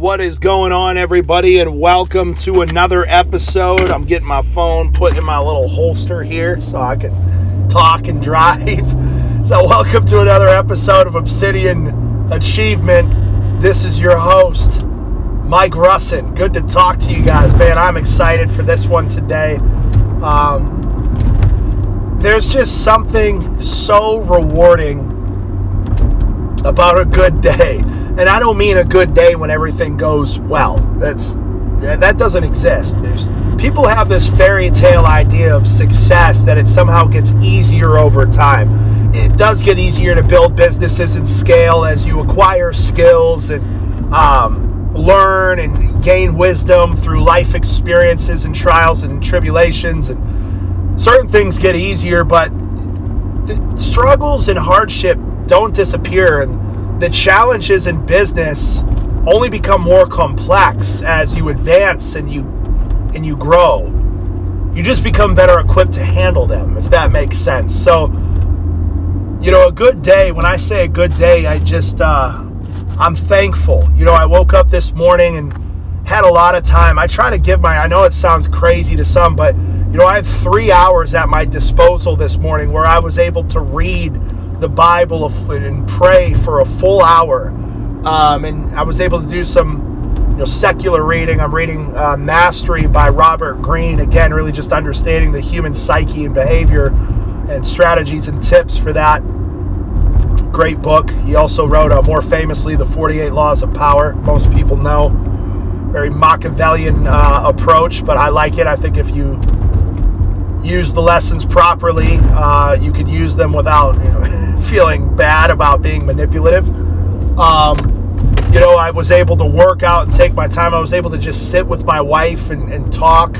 What is going on, everybody, and welcome to another episode. I'm getting my phone put in my little holster here so I can talk and drive. So, welcome to another episode of Obsidian Achievement. This is your host, Mike Russin. Good to talk to you guys, man. I'm excited for this one today. Um, there's just something so rewarding about a good day. And I don't mean a good day when everything goes well. That's that doesn't exist. There's people have this fairy tale idea of success that it somehow gets easier over time. It does get easier to build businesses and scale as you acquire skills and um, learn and gain wisdom through life experiences and trials and tribulations and certain things get easier, but the struggles and hardship don't disappear. And the challenges in business only become more complex as you advance and you and you grow. You just become better equipped to handle them if that makes sense. So you know a good day when i say a good day i just uh i'm thankful. You know i woke up this morning and had a lot of time. I try to give my i know it sounds crazy to some but you know i had three hours at my disposal this morning where i was able to read the Bible and pray for a full hour. Um, and I was able to do some you know, secular reading. I'm reading uh, Mastery by Robert Greene. Again, really just understanding the human psyche and behavior and strategies and tips for that. Great book. He also wrote, uh, more famously, The 48 Laws of Power. Most people know. Very Machiavellian uh, approach, but I like it. I think if you use the lessons properly, uh, you could use them without you know, feeling bad about being manipulative. Um, you know, I was able to work out and take my time. I was able to just sit with my wife and, and talk.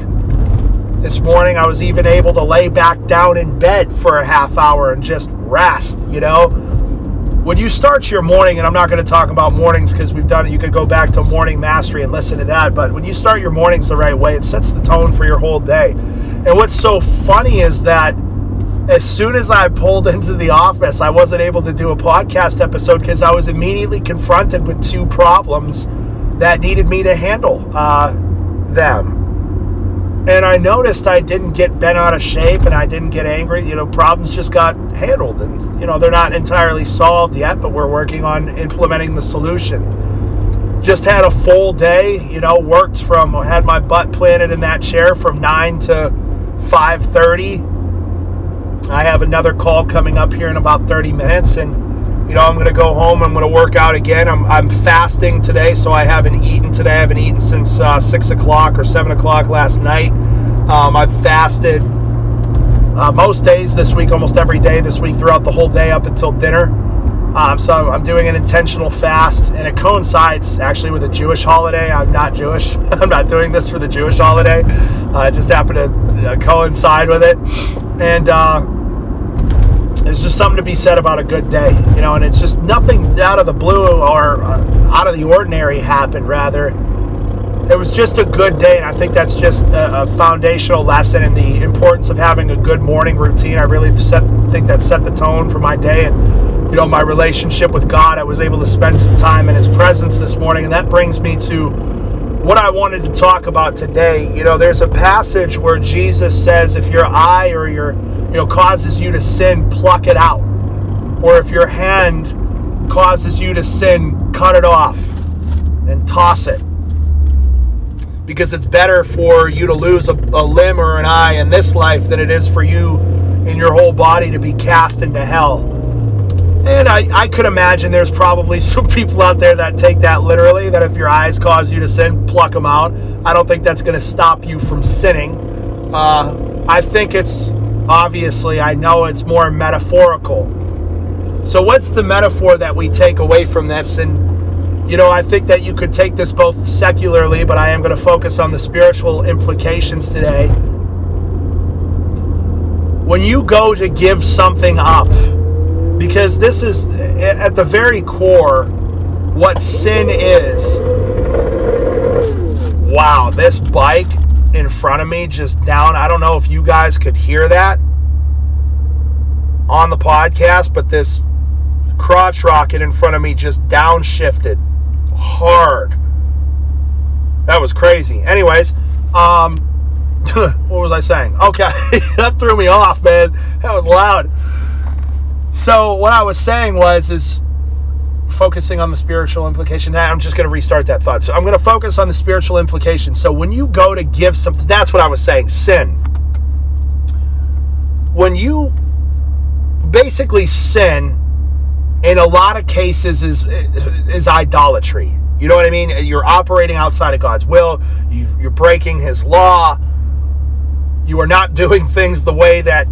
This morning, I was even able to lay back down in bed for a half hour and just rest, you know when you start your morning, and I'm not going to talk about mornings because we've done it, you could go back to morning mastery and listen to that. But when you start your mornings the right way, it sets the tone for your whole day. And what's so funny is that as soon as I pulled into the office, I wasn't able to do a podcast episode because I was immediately confronted with two problems that needed me to handle uh, them and I noticed I didn't get bent out of shape and I didn't get angry. You know, problems just got handled and, you know, they're not entirely solved yet, but we're working on implementing the solution. Just had a full day, you know, worked from, had my butt planted in that chair from 9 to 5.30. I have another call coming up here in about 30 minutes and, you know, I'm going to go home. I'm going to work out again. I'm, I'm fasting today, so I haven't eaten today. I haven't eaten since uh, 6 o'clock or 7 o'clock last night. Um, I've fasted uh, most days this week, almost every day this week, throughout the whole day up until dinner. Um, so I'm doing an intentional fast, and it coincides actually with a Jewish holiday. I'm not Jewish. I'm not doing this for the Jewish holiday. Uh, it just happened to uh, coincide with it. And uh, there's just something to be said about a good day, you know, and it's just nothing out of the blue or uh, out of the ordinary happened, rather. It was just a good day, and I think that's just a, a, foundational lesson in the importance of having a good morning routine. I really set, think that set the tone for my day and, you know, my relationship with God. I was able to spend some time in His presence this morning, and that brings me to what I wanted to talk about today. You know, there's a passage where Jesus says, if your eye or your you know causes you to sin, pluck it out. Or if your hand causes you to sin, cut it off and toss it. Because it's better for you to lose a, a limb or an eye in this life than it is for you in your whole body to be cast into hell. And I, I could imagine there's probably some people out there that take that literally, that if your eyes cause you to sin, pluck them out. I don't think that's going to stop you from sinning. Uh, I think it's Obviously, I know it's more metaphorical. So, what's the metaphor that we take away from this? And, you know, I think that you could take this both secularly, but I am going to focus on the spiritual implications today. When you go to give something up, because this is at the very core what sin is. Wow, this bike in front of me just down. I don't know if you guys could hear that on the podcast, but this crotch rocket in front of me just downshifted hard. That was crazy. Anyways, um, what was I saying? Okay, that threw me off, man. That was loud. So what I was saying was is focusing on the spiritual implication. Now I'm just going to restart that thought. So I'm going to focus on the spiritual implication. So when you go to give something, that's what I was saying. Sin. When you basically sin, in a lot of cases, is is idolatry. You know what I mean? You're operating outside of God's will. You, you're breaking His law. You are not doing things the way that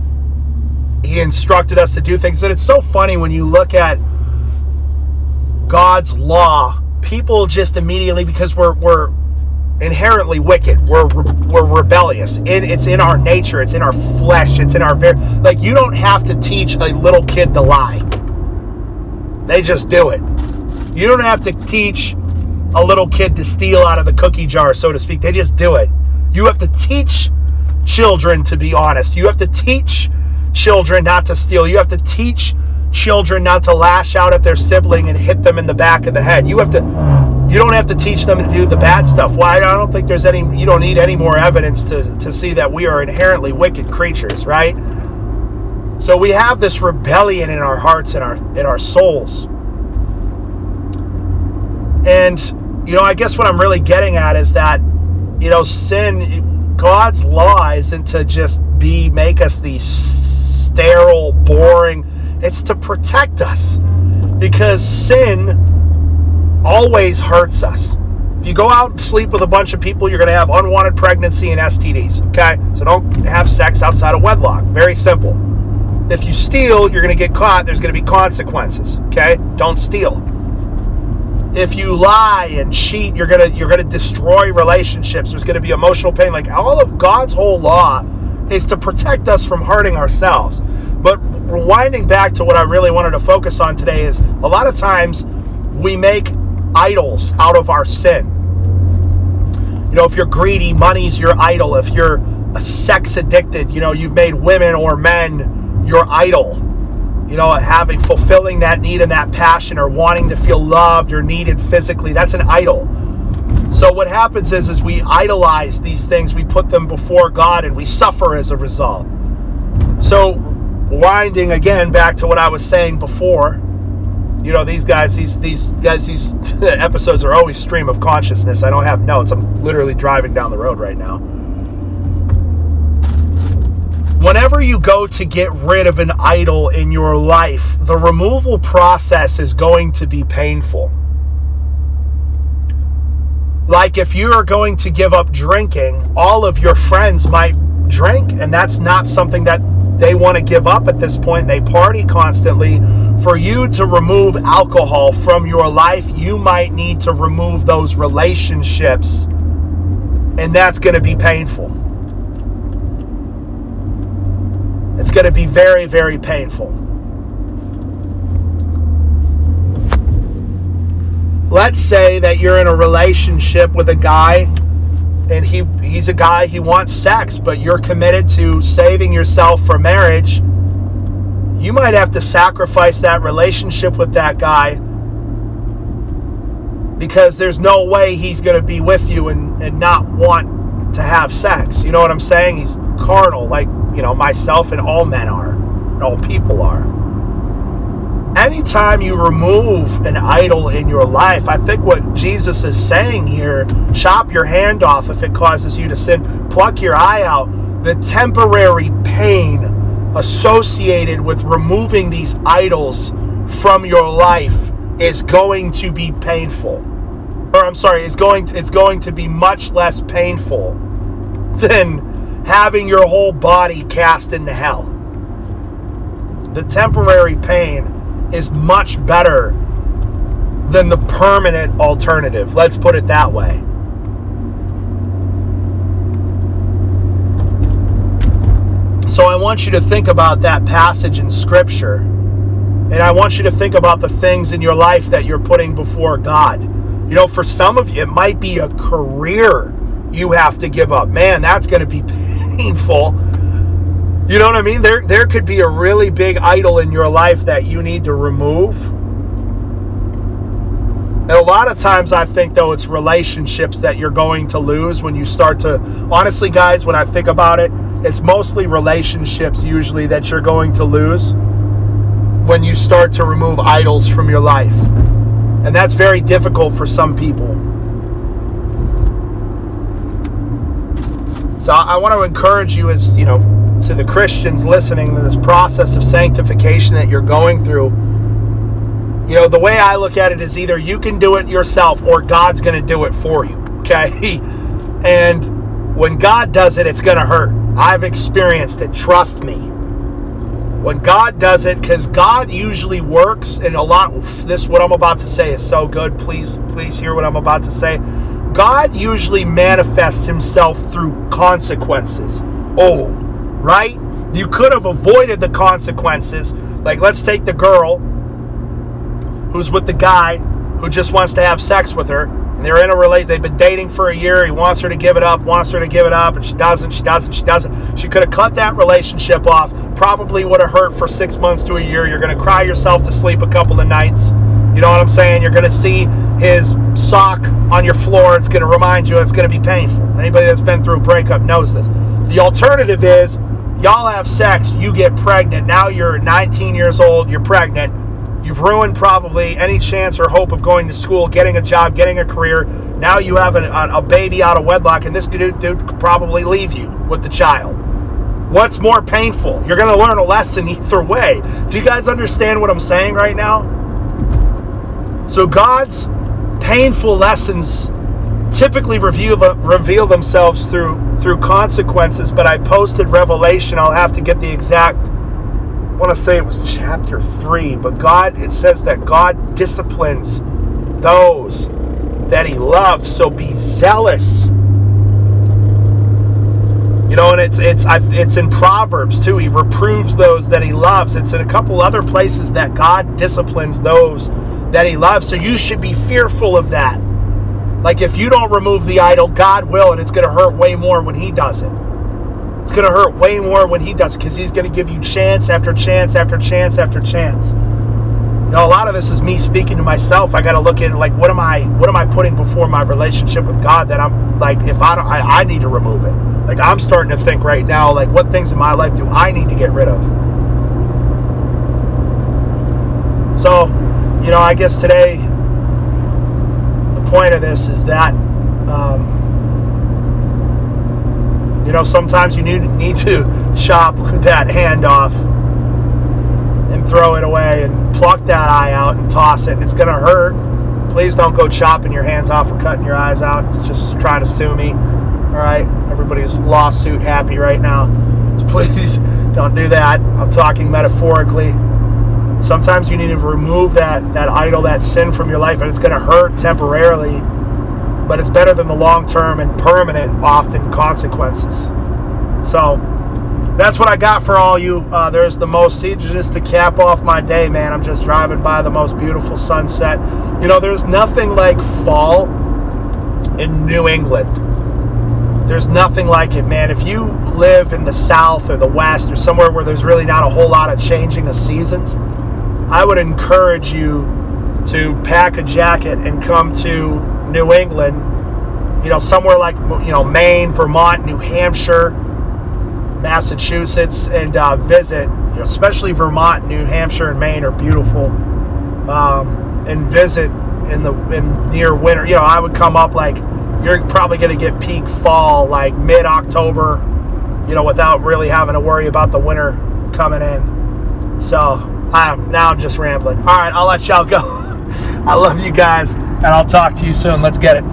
He instructed us to do things. And it's so funny when you look at God's law, people just immediately because we're we're inherently wicked. We're we're rebellious. It, it's in our nature. It's in our flesh. It's in our very like you don't have to teach a little kid to lie. They just do it. You don't have to teach a little kid to steal out of the cookie jar, so to speak. They just do it. You have to teach children to be honest. You have to teach children not to steal. You have to teach children not to lash out at their sibling and hit them in the back of the head. You have to you don't have to teach them to do the bad stuff. Why? I don't think there's any you don't need any more evidence to, to see that we are inherently wicked creatures, right? So we have this rebellion in our hearts and our in our souls. And you know, I guess what I'm really getting at is that you know, sin God's law isn't to just be make us these sterile, boring it's to protect us because sin always hurts us. If you go out and sleep with a bunch of people, you're going to have unwanted pregnancy and STDs. Okay? So don't have sex outside of wedlock. Very simple. If you steal, you're going to get caught. There's going to be consequences. Okay? Don't steal. If you lie and cheat, you're to you're to destroy relationships. There's to be emotional pain. Like all of God's whole law is to protect us from hurting ourselves. But winding back to what I really wanted to focus on today is a lot of times we make idols out of our sin. You know, if you're greedy, money's your idol. If you're sex addicted, you know, you've made women or men your idol. You know, having fulfilling that need and that passion or wanting to feel loved or needed physically, that's an idol. So what happens is is we idolize these things, we put them before God and we suffer as a result. So winding again back to what I was saying before, you know, these guys, these these guys, these episodes are always stream of consciousness. I don't have notes. I'm literally driving down the road right now. Whenever you go to get rid of an idol in your life, the removal process is going to be painful. Like if you are going to give up drinking, all of your friends might drink, and that's not something that they want to give up at this point. They party constantly. For you to remove alcohol from your life, you might need to remove those relationships, and that's going to be painful. It's going to be very, very painful. Let's say that you're in a relationship with a guy and he he's a guy he wants sex but you're committed to saving yourself for marriage. You might have to sacrifice that relationship with that guy because there's no way he's going to be with you and, and not want to have sex. You know what i'm saying? He's carnal like you know myself and all men are and all people are anytime you remove an idol in your life, I think what Jesus is saying here chop your hand off if it causes you to sin, pluck your eye out. The temporary pain associated with removing these idols from your life is going to be painful. Or I'm sorry, is going to, it's going to be much less painful than having your whole body cast into hell. The temporary pain is much better than the permanent alternative. Let's put it that way. So I want you to think about that passage in Scripture. And I want you to think about the things in your life that you're putting before God. You know, for some of you, it might be a career you have to give up. Man, that's going to be painful you know what I mean? There there could be a really big idol in your life that you need to remove. And a lot of times I think though it's relationships that you're going to lose when you start to honestly guys when I think about it, it's mostly relationships usually that you're going to lose when you start to remove idols from your life. And that's very difficult for some people. So I want to encourage you as, you know, to the Christians listening to this process of sanctification that you're going through you know, the way I look at it is either you can do it yourself or God's going to do it for you. Okay? And when God does it, it's going to hurt. I've experienced it. Trust me. When God does it, because God usually works, and a lot, this, what I'm about to say is so good. Please, please hear what I'm about to say. God usually manifests himself through consequences. Oh, right? You could have avoided the consequences. Like, let's take the girl who's with the guy who just wants to have sex with her. And they're in a relate. They've been dating for a year. He wants her to give it up, wants her to give it up, and she doesn't. She doesn't. She doesn't. She could have cut that relationship off. Probably would have hurt for six months to a year. You're going to cry yourself to sleep a couple of nights. You know what I'm saying? You're going to see his sock on your floor. It's going to remind you it's going to be painful. Anybody that's been through a breakup knows this. The alternative is y'all have sex, you get pregnant. Now you're 19 years old, you're pregnant You've ruined probably any chance or hope of going to school, getting a job, getting a career. Now you have a, a baby out of wedlock, and this dude, dude could probably leave you with the child. What's more painful? You're going to learn a lesson either way. Do you guys understand what I'm saying right now? So God's painful lessons typically reveal, reveal themselves through through consequences, but I posted Revelation. I'll have to get the exact i want to say it was chapter 3, but God, it says that God disciplines those that he loves. So be zealous. You know, and it's it's it's in Proverbs too. He reproves those that he loves. It's in a couple other places that God disciplines those that he loves. So you should be fearful of that. Like if you don't remove the idol, God will, and it's going to hurt way more when he does it. It's going to hurt way more when he does it because he's going to give you chance after chance after chance after chance. You know, a lot of this is me speaking to myself. I got to look at like, what am I, what am I putting before my relationship with God that I'm like, if I don't, I, I need to remove it. Like I'm starting to think right now, like, what things in my life do I need to get rid of? So, you know, I guess today the point of this is that. Um, you know, sometimes you need, need to chop that hand off and throw it away and pluck that eye out and toss it. And it's to hurt. Please don't go chopping your hands off or cutting your eyes out. It's just trying to sue me. All right? Everybody's lawsuit happy right now. So please don't do that. I'm talking metaphorically. Sometimes you need to remove that, that idol, that sin from your life, and it's going to hurt temporarily but it's better than the long term and permanent, often consequences. So that's what I got for all you. Uh, there's the most, just to cap off my day, man. I'm just driving by the most beautiful sunset. You know, there's nothing like fall in New England. There's nothing like it, man. If you live in the South or the West or somewhere where there's really not a whole lot of changing of seasons, I would encourage you to pack a jacket and come to New England, you know, somewhere like, you know, Maine, Vermont, New Hampshire, Massachusetts, and uh, visit, you know, especially Vermont, New Hampshire, and Maine are beautiful. Um, and visit in the in near winter. You know, I would come up like you're probably going to get peak fall like mid October, you know, without really having to worry about the winter coming in. So I'm now I'm just rambling. All right, I'll let y'all go. I love you guys and I'll talk to you soon. Let's get it.